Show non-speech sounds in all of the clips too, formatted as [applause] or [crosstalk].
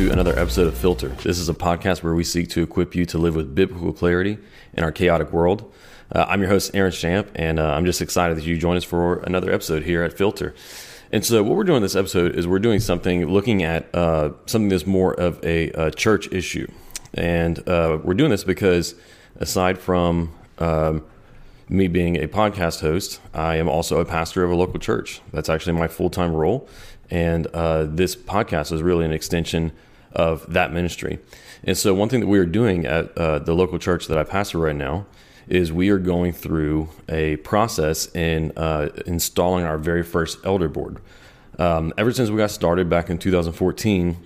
To another episode of Filter. This is a podcast where we seek to equip you to live with biblical clarity in our chaotic world. Uh, I'm your host, Aaron Stamp, and uh, I'm just excited that you join us for another episode here at Filter. And so, what we're doing this episode is we're doing something looking at uh, something that's more of a, a church issue. And uh, we're doing this because, aside from um, me being a podcast host, I am also a pastor of a local church. That's actually my full time role. And uh, this podcast is really an extension of that ministry. And so, one thing that we are doing at uh, the local church that I pastor right now is we are going through a process in uh, installing our very first elder board. Um, ever since we got started back in 2014,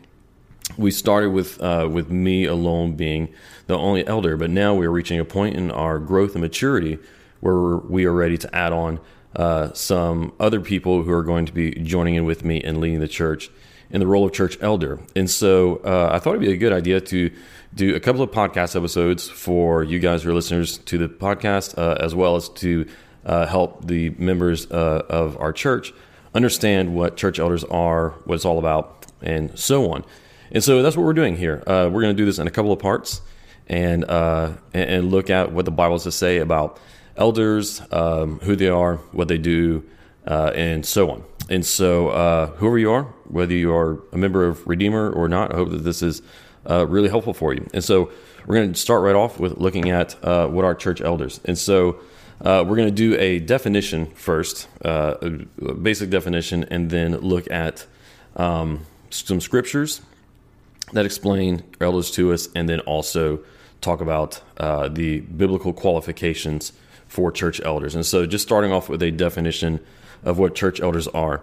we started with uh, with me alone being the only elder, but now we are reaching a point in our growth and maturity where we are ready to add on uh, some other people who are going to be joining in with me and leading the church in the role of church elder. And so uh, I thought it'd be a good idea to do a couple of podcast episodes for you guys who are listeners to the podcast, uh, as well as to uh, help the members uh, of our church understand what church elders are, what it's all about, and so on. And so that's what we're doing here. Uh, we're going to do this in a couple of parts and, and look at what the Bible has to say about elders, um, who they are, what they do, uh, and so on. And so, uh, whoever you are, whether you are a member of Redeemer or not, I hope that this is uh, really helpful for you. And so, we're going to start right off with looking at uh, what are church elders. And so, uh, we're going to do a definition first, uh, a basic definition, and then look at um, some scriptures that explain elders to us, and then also talk about the biblical qualifications for church elders. And so, just starting off with a definition of what church elders are.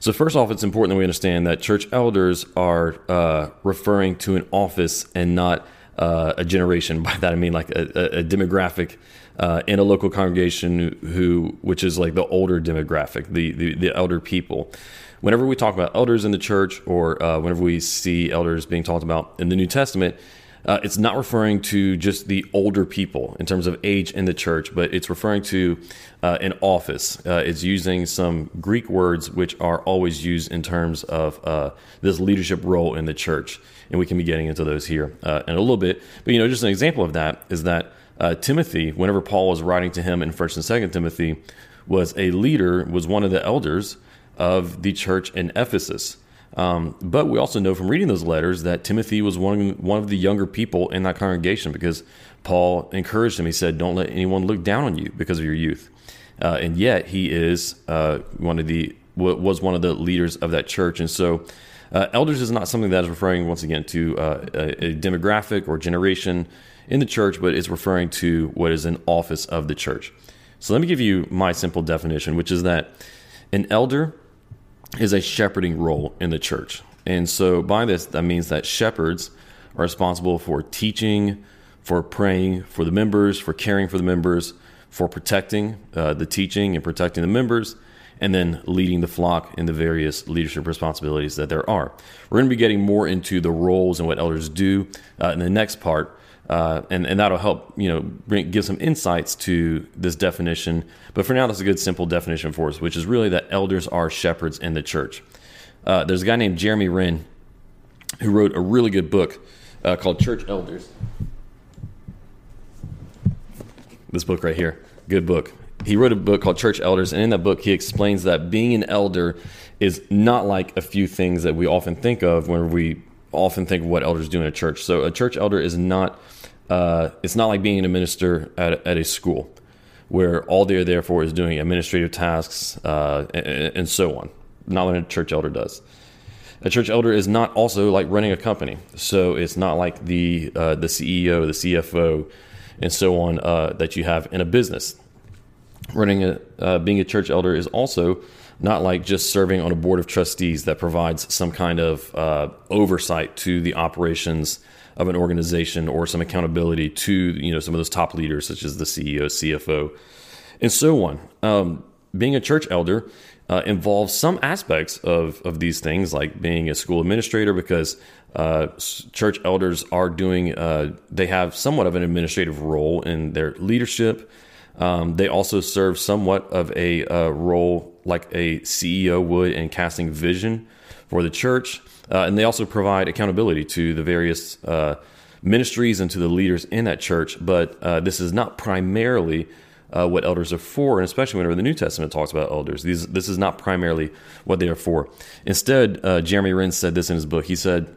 So, first off, it's important that we understand that church elders are uh, referring to an office and not uh, a generation. [laughs] By that, I mean like a, a demographic uh, in a local congregation who, which is like the older demographic, the, the, the elder people. Whenever we talk about elders in the church, or uh, whenever we see elders being talked about in the New Testament, uh, it's not referring to just the older people in terms of age in the church, but it's referring to uh, an office. Uh, it's using some Greek words which are always used in terms of uh, this leadership role in the church, and we can be getting into those here uh, in a little bit. But you know, just an example of that is that uh, Timothy, whenever Paul was writing to him in First and Second Timothy, was a leader, was one of the elders of the church in Ephesus. Um, but we also know from reading those letters that Timothy was one, one of the younger people in that congregation because Paul encouraged him. He said, Don't let anyone look down on you because of your youth. Uh, and yet he is uh, one of the was one of the leaders of that church. And so uh, elders is not something that is referring once again to uh, a, a demographic or generation in the church, but it's referring to what is an office of the church. So let me give you my simple definition, which is that an elder is a shepherding role in the church. And so, by this, that means that shepherds are responsible for teaching, for praying for the members, for caring for the members, for protecting uh, the teaching and protecting the members, and then leading the flock in the various leadership responsibilities that there are. We're going to be getting more into the roles and what elders do uh, in the next part. Uh, and, and that'll help you know bring, give some insights to this definition. But for now, that's a good simple definition for us, which is really that elders are shepherds in the church. Uh, there's a guy named Jeremie Rinne who wrote a really good book uh, called Church Elders. This book right here, good book. He wrote a book called Church Elders, and in that book, he explains that being an elder is not like a few things that we often think of when we often think of what elders do in a church. So a church elder is not uh, it's not like being a minister at, at a school where all they're there for is doing administrative tasks uh, and, and, so on. Not what a church elder does. A church elder is not also like running a company, so it's not like the uh, the CEO, the CFO, and so on uh, that you have in a business. Running a uh, being a church elder is also not like just serving on a board of trustees that provides some kind of uh, oversight to the operations of an organization or some accountability to you know some of those top leaders such as the CEO, CFO, and so on. Um, being a church elder uh, involves some aspects of of these things, like being a school administrator, because uh, church elders are doing uh, they have somewhat of an administrative role in their leadership. Um, they also serve somewhat of a uh, role like a CEO would in casting vision for the church. Uh, and they also provide accountability to the various uh, ministries and to the leaders in that church. But uh, this is not primarily uh, what elders are for, and especially whenever the New Testament talks about elders. These, this is not primarily what they are for. Instead, uh, Jeremie Rinne said this in his book. He said,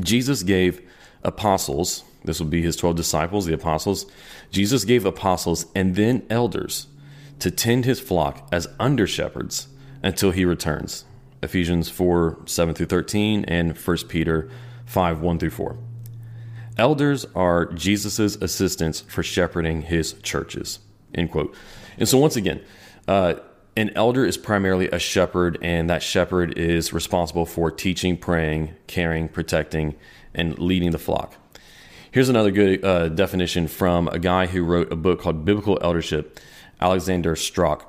Jesus gave apostles, this would be his 12 disciples, the apostles. Jesus gave apostles and then elders to tend his flock as under shepherds until he returns. Ephesians 4 7 through 13, and 1 Peter 5 1 through 4. Elders are Jesus' assistants for shepherding his churches. End quote. And so, once again, uh, an elder is primarily a shepherd, and that shepherd is responsible for teaching, praying, caring, protecting, and leading the flock. Here's another good uh, definition from a guy who wrote a book called Biblical Eldership, Alexander Strauch,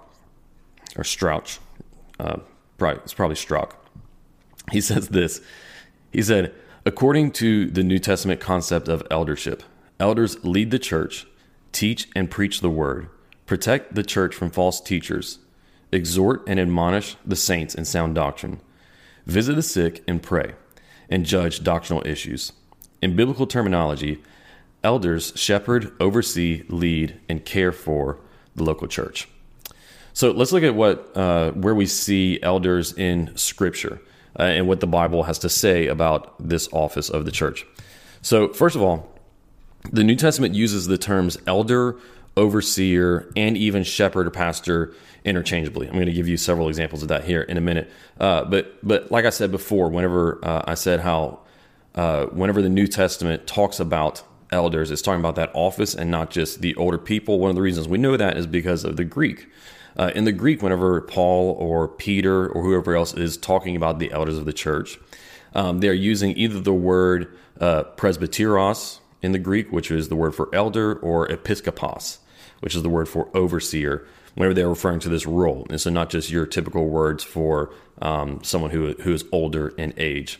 or Strauch. Uh, probably, it's probably Strauch. He says this. He said, according to the New Testament concept of eldership, elders lead the church, teach and preach the word, protect the church from false teachers, exhort and admonish the saints in sound doctrine, visit the sick and pray, and judge doctrinal issues. In biblical terminology, elders shepherd, oversee, lead, and care for the local church. So let's look at what uh, where we see elders in Scripture uh, and what the Bible has to say about this office of the church. So first of all, the New Testament uses the terms elder, overseer, and even shepherd or pastor interchangeably. I'm going to give you several examples of that here in a minute. Uh, but but like I said before, whenever uh, I said how uh, whenever the New Testament talks about elders, it's talking about that office and not just the older people. One of the reasons we know that is because of the Greek. Uh, in the Greek, whenever Paul or Peter or whoever else is talking about the elders of the church, um, they are using either the word uh, presbyteros in the Greek, which is the word for elder, or episkopos, which is the word for overseer, whenever they're referring to this role. And so, not just your typical words for um, someone who, who is older in age.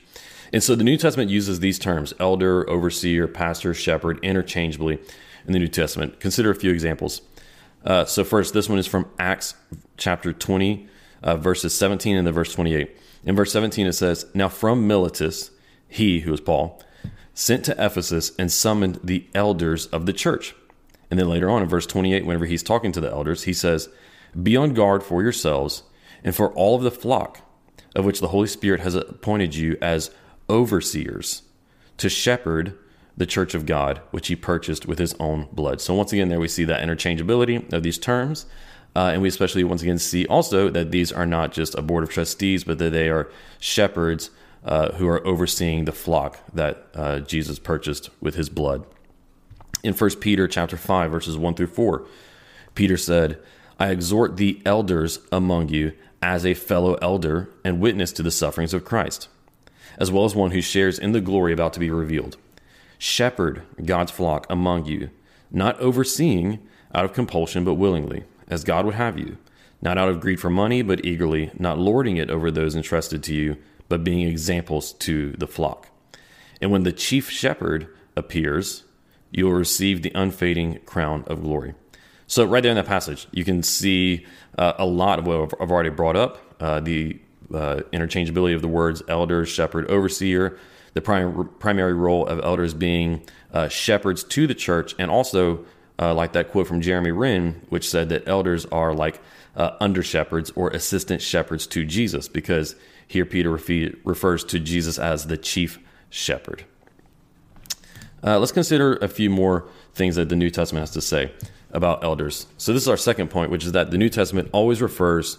And so, the New Testament uses these terms elder, overseer, pastor, shepherd interchangeably in the New Testament. Consider a few examples. Uh, so, first, this one is from Acts chapter 20, uh, verses 17 and the verse 28. In verse 17, it says, Now from Miletus, he, who is Paul, sent to Ephesus and summoned the elders of the church. And then later on in verse 28, whenever he's talking to the elders, he says, Be on guard for yourselves and for all of the flock of which the Holy Spirit has appointed you as overseers to shepherd the church of God, which he purchased with his own blood. So, once again, there we see that interchangeability of these terms. Uh, and we especially once again see also that these are not just a board of trustees, but that they are shepherds uh, who are overseeing the flock that uh, Jesus purchased with his blood. In 1 Peter chapter 5, verses 1 through 4, Peter said, I exhort the elders among you as a fellow elder and witness to the sufferings of Christ, as well as one who shares in the glory about to be revealed. Shepherd God's flock among you, not overseeing out of compulsion, but willingly, as God would have you, not out of greed for money, but eagerly, not lording it over those entrusted to you, but being examples to the flock. And when the chief shepherd appears, you will receive the unfading crown of glory. So, right there in that passage, you can see uh, a lot of what I've already brought up uh, the uh, interchangeability of the words elder, shepherd, overseer, the prim- primary role of elders being uh, shepherds to the church, and also uh, like that quote from Jeremie Rinne, which said that elders are like uh, under shepherds or assistant shepherds to Jesus, because here Peter refe- refers to Jesus as the chief shepherd. Uh, let's consider a few more things that the New Testament has to say about elders. So, this is our second point, which is that the New Testament always refers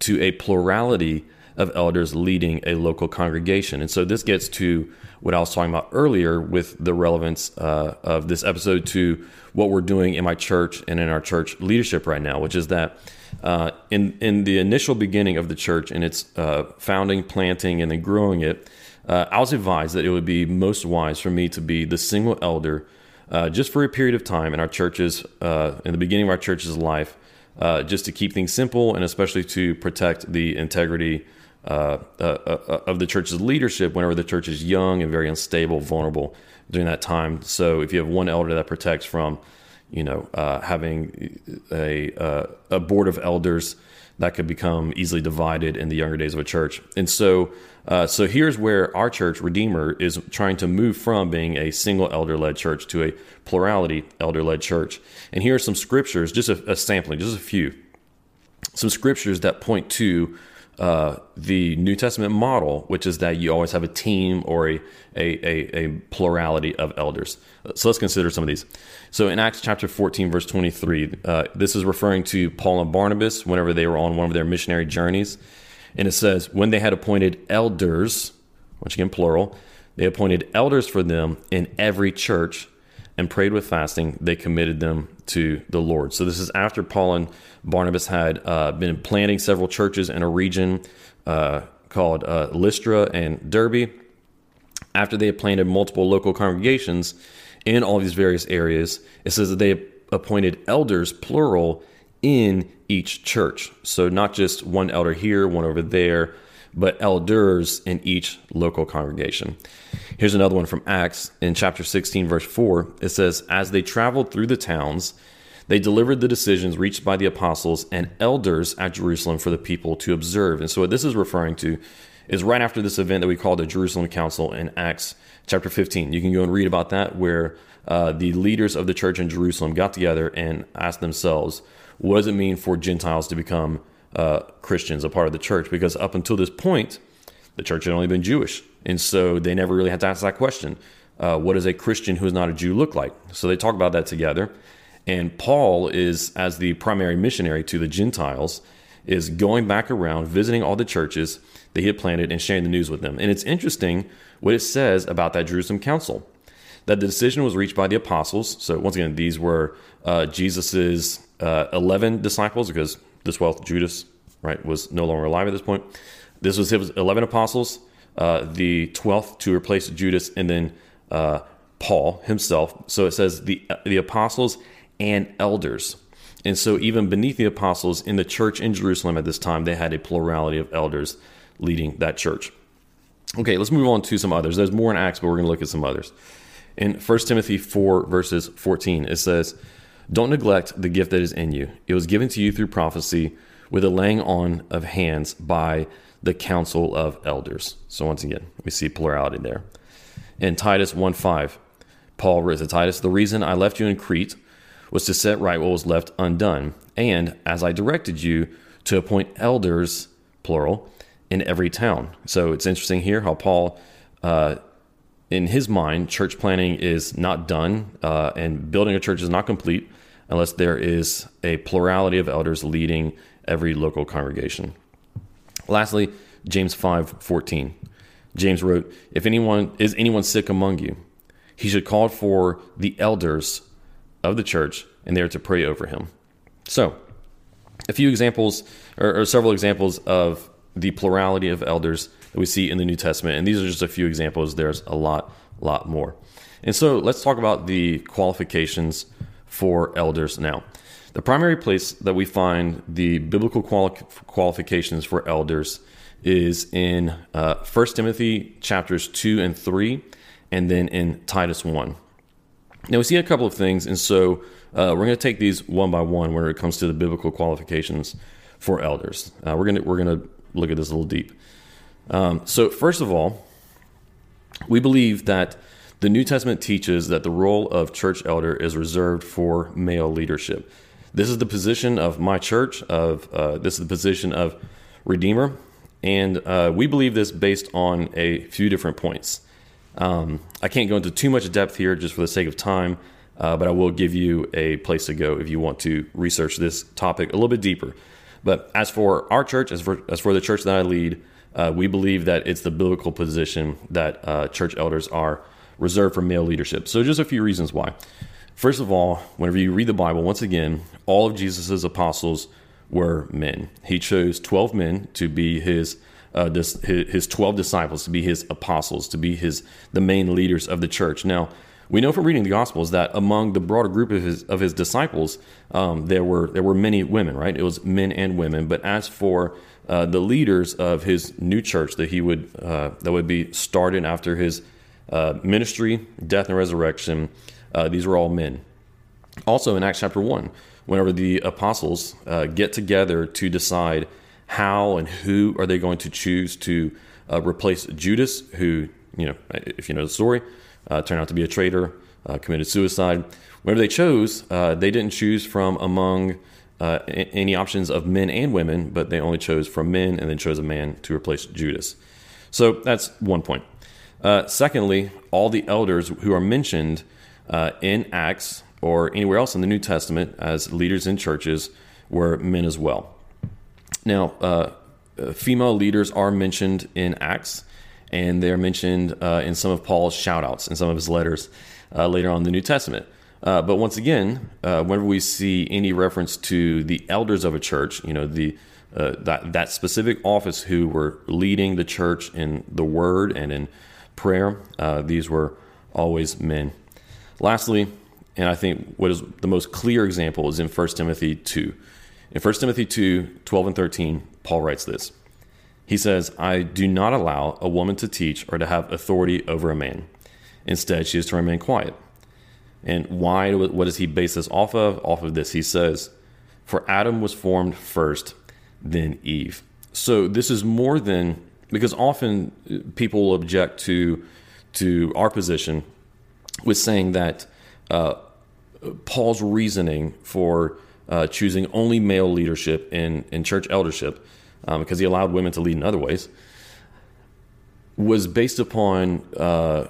to a plurality of elders leading a local congregation. And so this gets to what I was talking about earlier with the relevance uh, of this episode to what we're doing in my church and in our church leadership right now, which is that uh, in in the initial beginning of the church and its uh, founding, planting, and then growing it, uh, I was advised that it would be most wise for me to be the single elder uh, just for a period of time in our churches, uh, in the beginning of our church's life, just to keep things simple and especially to protect the integrity uh, uh, uh, of the church's leadership whenever the church is young and very unstable, vulnerable during that time. So if you have one elder that protects from, you know, uh, having a uh, a board of elders that could become easily divided in the younger days of a church. And so, uh, so here's where our church, Redeemer, is trying to move from being a single elder led church to a plurality elder led church. And here are some scriptures, just a, a sampling, just a few, some scriptures that point to uh, the New Testament model, which is that you always have a team or a, a, a, a, plurality of elders. So let's consider some of these. So in Acts chapter 14, verse 23, uh, this is referring to Paul and Barnabas whenever they were on one of their missionary journeys. And it says, when they had appointed elders, once again, plural, they appointed elders for them in every church and prayed with fasting, they committed them to the Lord. So this is after Paul and Barnabas had uh, been planting several churches in a region uh, called uh, Lystra and Derbe. After they had planted multiple local congregations in all these various areas, it says that they appointed elders, plural, in each church. So not just one elder here, one over there, but elders in each local congregation. Here's another one from Acts in chapter 16, verse 4. It says, As they traveled through the towns, they delivered the decisions reached by the apostles and elders at Jerusalem for the people to observe. And so, what this is referring to is right after this event that we call the Jerusalem Council in Acts chapter 15. You can go and read about that, where uh, the leaders of the church in Jerusalem got together and asked themselves, what does it mean for Gentiles to become uh, Christians, a part of the church? Because up until this point, the church had only been Jewish. And so they never really had to ask that question. Uh, what does a Christian who is not a Jew look like? So they talk about that together. And Paul is, as the primary missionary to the Gentiles, is going back around visiting all the churches that he had planted and sharing the news with them. And it's interesting what it says about that Jerusalem council that the decision was reached by the apostles. So, once again, these were uh, Jesus's uh, 11 disciples because the 12th, Judas, right, was no longer alive at this point. This was his 11 apostles, uh, the 12th to replace Judas, and then uh, Paul himself. So it says the, the apostles and elders. And so, even beneath the apostles in the church in Jerusalem at this time, they had a plurality of elders leading that church. Okay, let's move on to some others. There's more in Acts, but we're going to look at some others. In 1 Timothy 4, verses 14, it says, Don't neglect the gift that is in you. It was given to you through prophecy with a laying on of hands by the council of elders. So, once again, we see plurality there. In Titus 1 5, Paul wrote to Titus, The reason I left you in Crete was to set right what was left undone, and as I directed you, to appoint elders, plural, in every town. So it's interesting here how Paul, uh, in his mind, church planning is not done uh, and building a church is not complete unless there is a plurality of elders leading every local congregation. Lastly, James 5:14. James wrote, "If anyone is anyone sick among you, he should call for the elders of the church and they are to pray over him." So, a few examples or, or several examples of the plurality of elders that we see in the New Testament. And these are just a few examples. There's a lot, lot more. And so let's talk about the qualifications for elders now. The primary place that we find the biblical quali- qualifications for elders is in uh, 1 Timothy chapters 2 and 3, and then in Titus 1. Now we see a couple of things, and so uh, we're going to take these one by one when it comes to the biblical qualifications for elders. Uh, we're going we're going to look at this a little deep. Um, so, first of all, we believe that the New Testament teaches that the role of church elder is reserved for male leadership. This is the position of my church. Of uh, this is the position of Redeemer, and uh, we believe this based on a few different points. Um, I can't go into too much depth here, just for the sake of time, uh, but I will give you a place to go if you want to research this topic a little bit deeper. But as for our church, as for as for the church that I lead, uh, we believe that it's the biblical position that uh, church elders are reserved for male leadership. So, just a few reasons why. First of all, whenever you read the Bible, once again, all of Jesus' apostles were men. He chose 12 men to be his uh, this, his 12 disciples to be his apostles to be his the main leaders of the church now we know from reading the Gospels that among the broader group of his of his disciples, um, there were there were many women. Right, it was men and women. But as for uh, the leaders of his new church that he would uh, that would be started after his uh, ministry, death, and resurrection, uh, these were all men. Also in Acts chapter 1, whenever the apostles uh, get together to decide how and who are they going to choose to uh, replace Judas, who, you know, if you know the story, turned out to be a traitor, uh, committed suicide. Whenever they chose, uh, they didn't choose from among uh, any options of men and women, but they only chose from men and then chose a man to replace Judas. So that's one point. Uh, secondly, all the elders who are mentioned uh, in Acts or anywhere else in the New Testament as leaders in churches were men as well. Now, uh, uh female leaders are mentioned in Acts, and they're mentioned uh, in some of Paul's shoutouts in some of his letters uh, later on in the New Testament. but once again, whenever we see any reference to the elders of a church, you know, the that that specific office who were leading the church in the word and in prayer. Uh, these were always men. Lastly, and I think what is the most clear example is in 1 Timothy 2. In 1 Timothy 2 12 and 13, Paul writes this. He says, I do not allow a woman to teach or to have authority over a man. Instead, she is to remain quiet. And why? What does he base this off of? Off of this. He says, For Adam was formed first, then Eve. So this is more than because often uh, people object to to our position with saying that uh, Paul's reasoning for uh, choosing only male leadership in in church eldership, um, because he allowed women to lead in other ways, was based upon uh,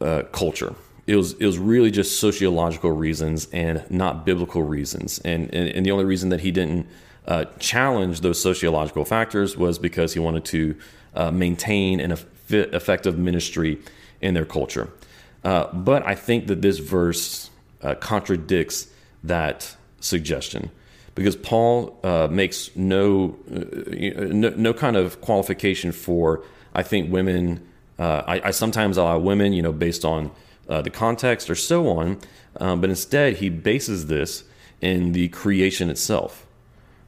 uh, culture. It was it was really just sociological reasons and not biblical reasons, and and, and the only reason that he didn't uh, challenge those sociological factors was because he wanted to uh, maintain an effective ministry in their culture. Uh, but I think that this verse uh, contradicts that suggestion because Paul uh, makes no, uh, no, no kind of qualification for I think women. I, I, sometimes allow women, you know, based on the context or so on, um, but instead he bases this in the creation itself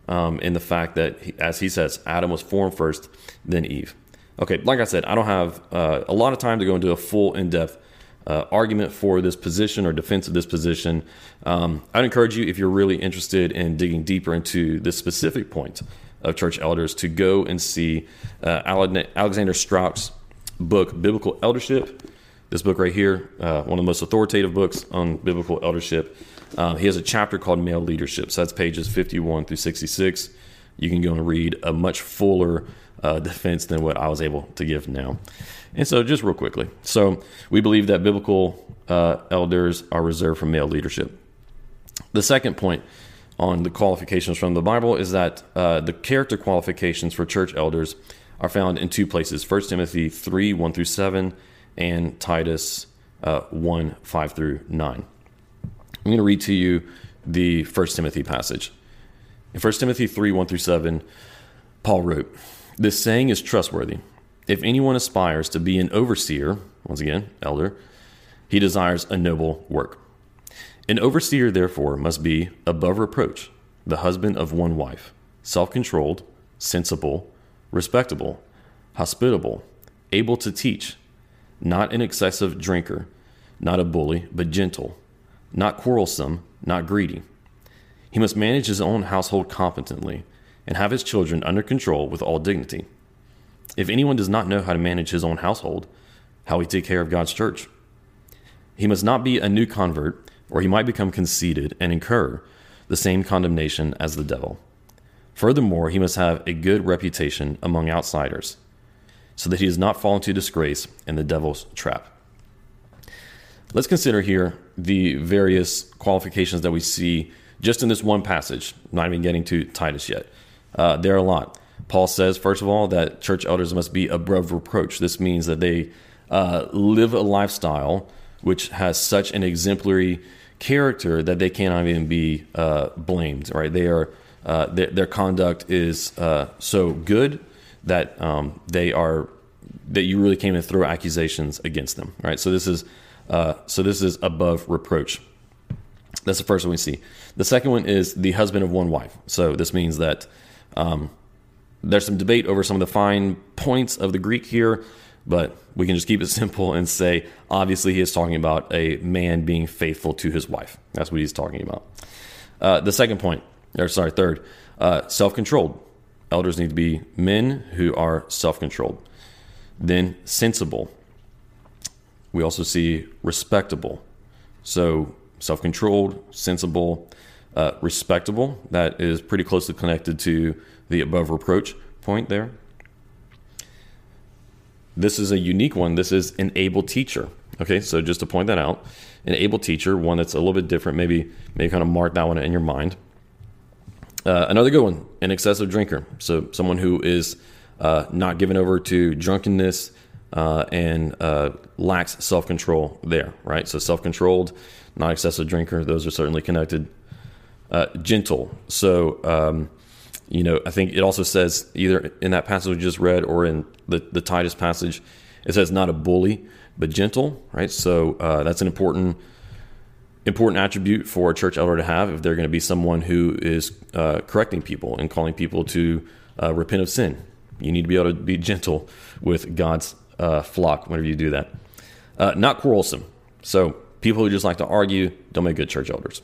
um, in the fact that, as he says, Adam was formed first, then Eve. Okay, like I said, I don't have uh, a lot of time to go into a full in depth uh, argument for this position or defense of this position. Um, I'd encourage you, if you're really interested in digging deeper into this specific point of church elders, to go and see uh, Alexander Strauch's book, Biblical Eldership. This book right here, uh, one of the most authoritative books on biblical eldership. Uh, he has a chapter called Male Leadership. So that's pages 51 through 66. You can go and read a much fuller uh, defense than what I was able to give now. And so, just real quickly. So, we believe that biblical uh, elders are reserved for male leadership. The second point on the qualifications from the Bible is that uh, the character qualifications for church elders are found in two places 1 Timothy 3 1 through 7 and Titus uh, 1 5 through 9. I'm going to read to you the First Timothy passage. In 1 Timothy 3 1 through 7, Paul wrote, This saying is trustworthy. If anyone aspires to be an overseer, once again, elder, he desires a noble work. An overseer, therefore, must be above reproach, the husband of one wife, self controlled, sensible, respectable, hospitable, able to teach, not an excessive drinker, not a bully, but gentle not quarrelsome, not greedy. He must manage his own household competently and have his children under control with all dignity. If anyone does not know how to manage his own household, how he take care of God's church? He must not be a new convert, or he might become conceited and incur the same condemnation as the devil. Furthermore, he must have a good reputation among outsiders, so that he does not fall into disgrace and the devil's trap. Let's consider here the various qualifications that we see just in this one passage, not even getting to Titus yet. Uh, there are a lot. Paul says, first of all, that church elders must be above reproach. This means that they uh, live a lifestyle which has such an exemplary character that they cannot even be uh, blamed. Right? They are uh, their, their, conduct is uh, so good that um, they are that you really can't even throw accusations against them. Right? So this is uh, so this is above reproach. That's the first one we see. The second one is the husband of one wife. So this means that um, there's some debate over some of the fine points of the Greek here, but we can just keep it [laughs] simple and say, obviously, he is talking about a man being faithful to his wife. That's what he's talking about. Uh, the second point, or sorry, third, uh, self controlled. Elders need to be men who are self controlled. Then sensible. We also see respectable. So self controlled, sensible, uh, respectable. That is pretty closely connected to the above reproach point there. This is a unique one. This is an able teacher. Okay, so just to point that out, an able teacher, one that's a little bit different. Maybe maybe kind of mark that one in your mind. Uh, another good one, an excessive drinker. So someone who is uh, not given over to drunkenness uh, and uh, lacks self control there, right? So self controlled, not excessive drinker. Those are certainly connected. Uh, gentle. So um, you know, I think it also says either in that passage we just read or in the, the Titus passage, it says not a bully, but gentle, right? So uh, that's an important important attribute for a church elder to have if they're going to be someone who is uh, correcting people and calling people to uh, repent of sin. You need to be able to be gentle with God's uh, flock whenever you do that. Uh, not quarrelsome. So people who just like to argue don't make good church elders.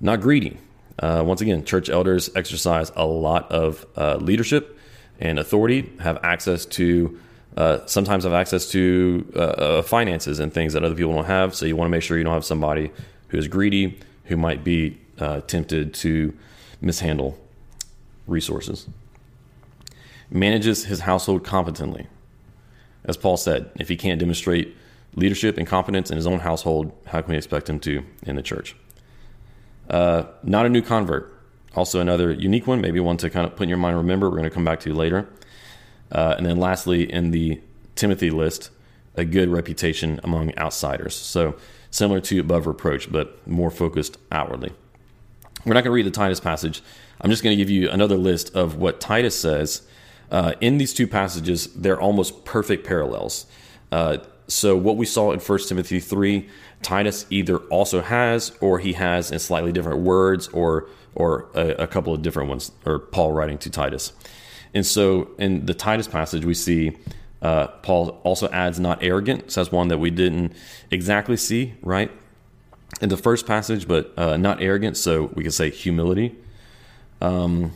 Not greedy. Uh, once again, church elders exercise a lot of uh, leadership and authority, have access to, uh, sometimes have access to uh, uh, finances and things that other people don't have. So you want to make sure you don't have somebody who is greedy, who might be uh, tempted to mishandle resources. Manages his household competently. As Paul said, if he can't demonstrate leadership and competence in his own household, how can we expect him to in the church? Uh, not a new convert. Also, another unique one, maybe one to kind of put in your mind, remember, we're going to come back to you later. Uh, and then, lastly, in the Timothy list, a good reputation among outsiders. So, similar to above reproach, but more focused outwardly. We're not going to read the Titus passage. I'm just going to give you another list of what Titus says. Uh, in these two passages, they're almost perfect parallels. Uh, so, what we saw in 1 Timothy 3, Titus either also has or he has in slightly different words or or a, a, couple of different ones, or Paul writing to Titus. And so in the Titus passage, we see uh, Paul also adds not arrogant. So that's one that we didn't exactly see, right? In the first passage, but uh, not arrogant. So we could say humility. Um,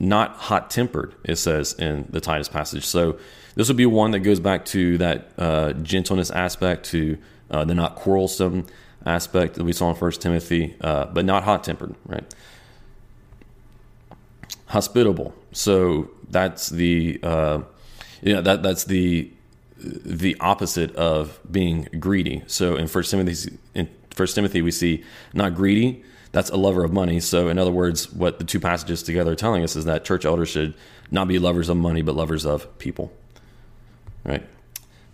not hot tempered, it says in the Titus passage. So this would be one that goes back to that uh, gentleness aspect, to uh, the not quarrelsome aspect that we saw in First Timothy, uh, but not hot tempered, right? Hospitable. So that's the uh, yeah that that's the the opposite of being greedy. So in First Timothy, in First Timothy, we see not greedy. That's a lover of money. So in other words, what the two passages together are telling us is that church elders should not be lovers of money, but lovers of people right?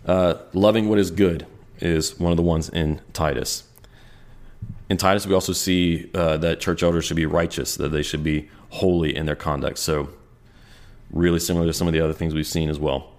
Uh, loving what is good is one of the ones in Titus. In Titus, we also see uh, that church elders should be righteous, that they should be holy in their conduct. So, really similar to some of the other things we've seen as well.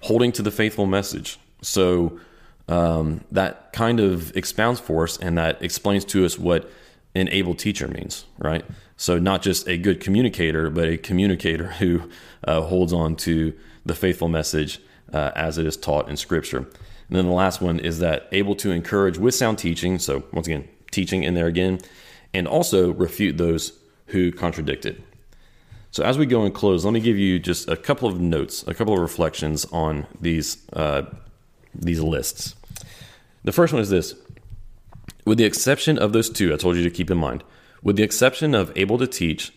Holding to the faithful message. So, um, that kind of expounds for us and that explains to us what an able teacher means, right? So, not just a good communicator, but a communicator who uh, holds on to the faithful message uh, as it is taught in Scripture. And then the last one is that able to encourage with sound teaching. So, once again, teaching in there again, and also refute those who contradict it. So, as we go and close, let me give you just a couple of notes, a couple of reflections on these uh, these lists. The first one is this: with the exception of those two, I told you to keep in mind, with the exception of able to teach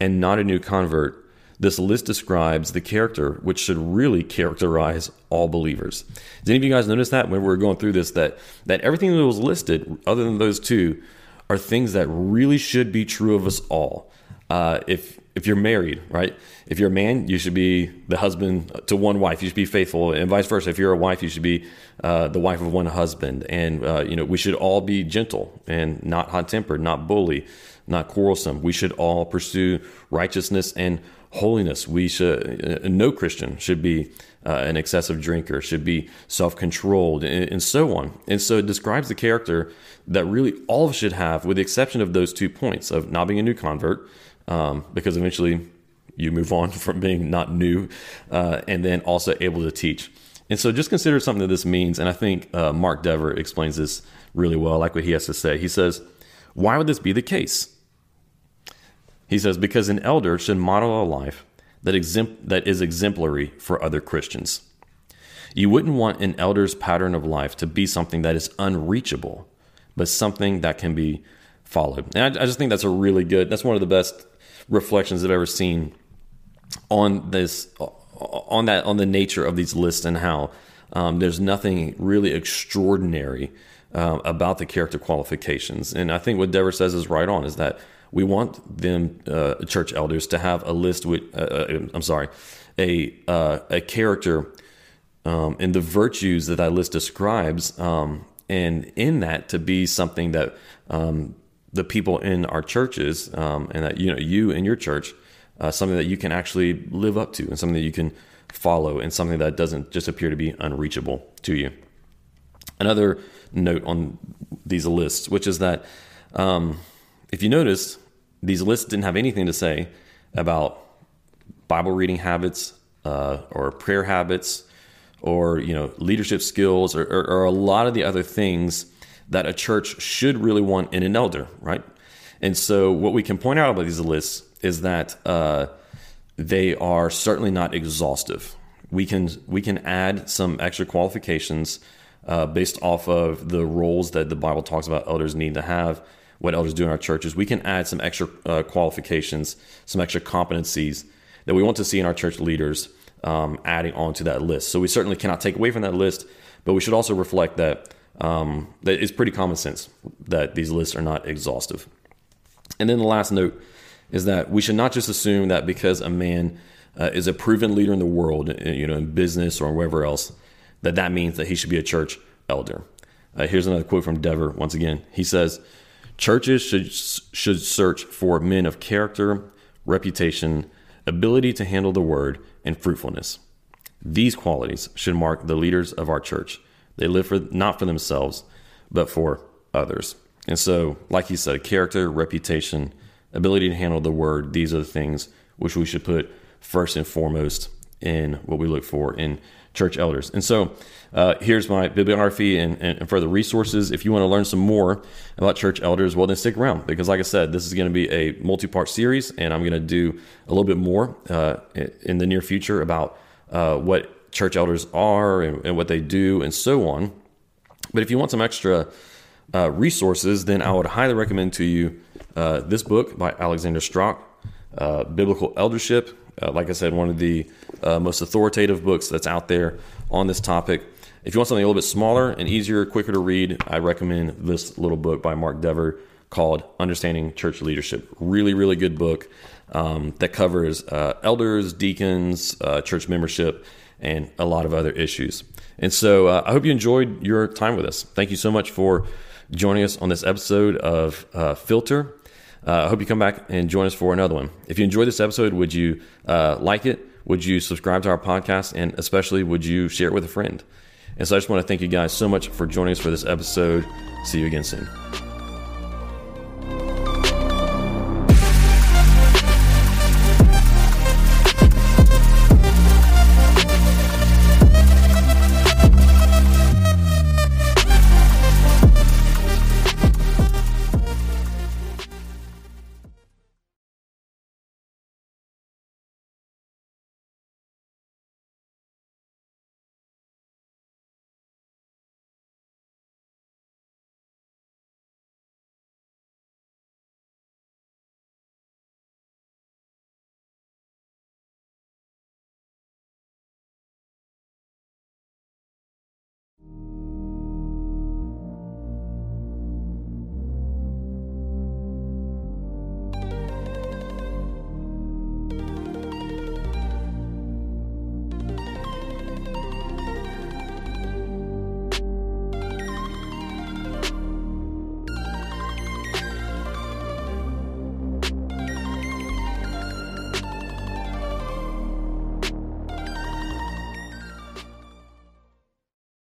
and not a new convert, this list describes the character which should really characterize all believers. Did any of you guys notice that when we were going through this that that everything that was listed, other than those two, are things that really should be true of us all. Uh, if if you're married, right? If you're a man, you should be the husband to one wife. You should be faithful, and vice versa. If you're a wife, you should be uh, the wife of one husband. And uh, you know, we should all be gentle and not hot tempered, not bully, not quarrelsome. We should all pursue righteousness and holiness. We should, uh, no Christian should be uh, an excessive drinker, should be self controlled, and, and, so on. And so it describes the character that really all of us should have, with the exception of those two points of not being a new convert, um, because eventually you move on [laughs] from being not new, uh, and then also able to teach. And so just consider something that this means. And I think uh, Mark Dever explains this really well. I like what he has to say. He says, Why would this be the case? He says, Because an elder should model a life that, exempl- that is exemplary for other Christians. You wouldn't want an elder's pattern of life to be something that is unreachable, but something that can be followed. And I, I just think that's a really good, that's one of the best reflections I've ever seen on this on that on the nature of these lists and how um, there's nothing really extraordinary uh, about the character qualifications. And I think what Dever says is right on is that we want them uh, church elders to have a list with uh, uh I'm sorry a uh, a character um, and the virtues that that list describes um, and in that to be something that um, the people in our churches um, and that you know you and your church uh, something that you can actually live up to and something that you can follow and something that doesn't just appear to be unreachable to you. Another note on these lists, which is that um, if you notice, these lists didn't have anything to say about Bible reading habits uh, or prayer habits or you know leadership skills or, or, or a lot of the other things that a church should really want in an elder, right? And so, what we can point out about these lists is that uh, they are certainly not exhaustive. We can we can add some extra qualifications uh, based off of the roles that the Bible talks about elders need to have. What elders do in our churches, we can add some extra uh, qualifications, some extra competencies that we want to see in our church leaders um, adding on to that list. So we certainly cannot take away from that list, but we should also reflect that um, that it's pretty common sense that these lists are not exhaustive. And then the last note is that we should not just assume that because a man uh, is a proven leader in the world, uh, you know, in business or wherever else, that that means that he should be a church elder. Uh, here's another quote from Dever. Once again, he says, "Churches should should search for men of character, reputation, ability to handle the word, and fruitfulness. These qualities should mark the leaders of our church. They live for not for themselves, but for others." And so, like he said, character, reputation, ability to handle the word, these are the things which we should put first and foremost in what we look for in church elders. And so uh, here's my bibliography and, and, further resources. If you want to learn some more about church elders, well, then stick around because, like I said, this is going to be a multi part series, and I'm going to do a little bit more uh, in the near future about uh, what church elders are and, and, what they do and so on. But if you want some extra uh, resources, then I would highly recommend to you uh, this book by Alexander Strauch, uh, Biblical Eldership. Uh, like I said, one of the uh, most authoritative books that's out there on this topic. If you want something a little bit smaller and easier, quicker to read, I recommend this little book by Mark Dever called Understanding Church Leadership. Really, really good book um, that covers uh, elders, deacons, church membership, and a lot of other issues. And so I hope you enjoyed your time with us. Thank you so much for joining us on this episode of uh, Filter. Uh, I hope you come back and join us for another one. If you enjoyed this episode, would you uh, like it? Would you subscribe to our podcast? And especially, would you share it with a friend? And so I just want to thank you guys so much for joining us for this episode. See you again soon.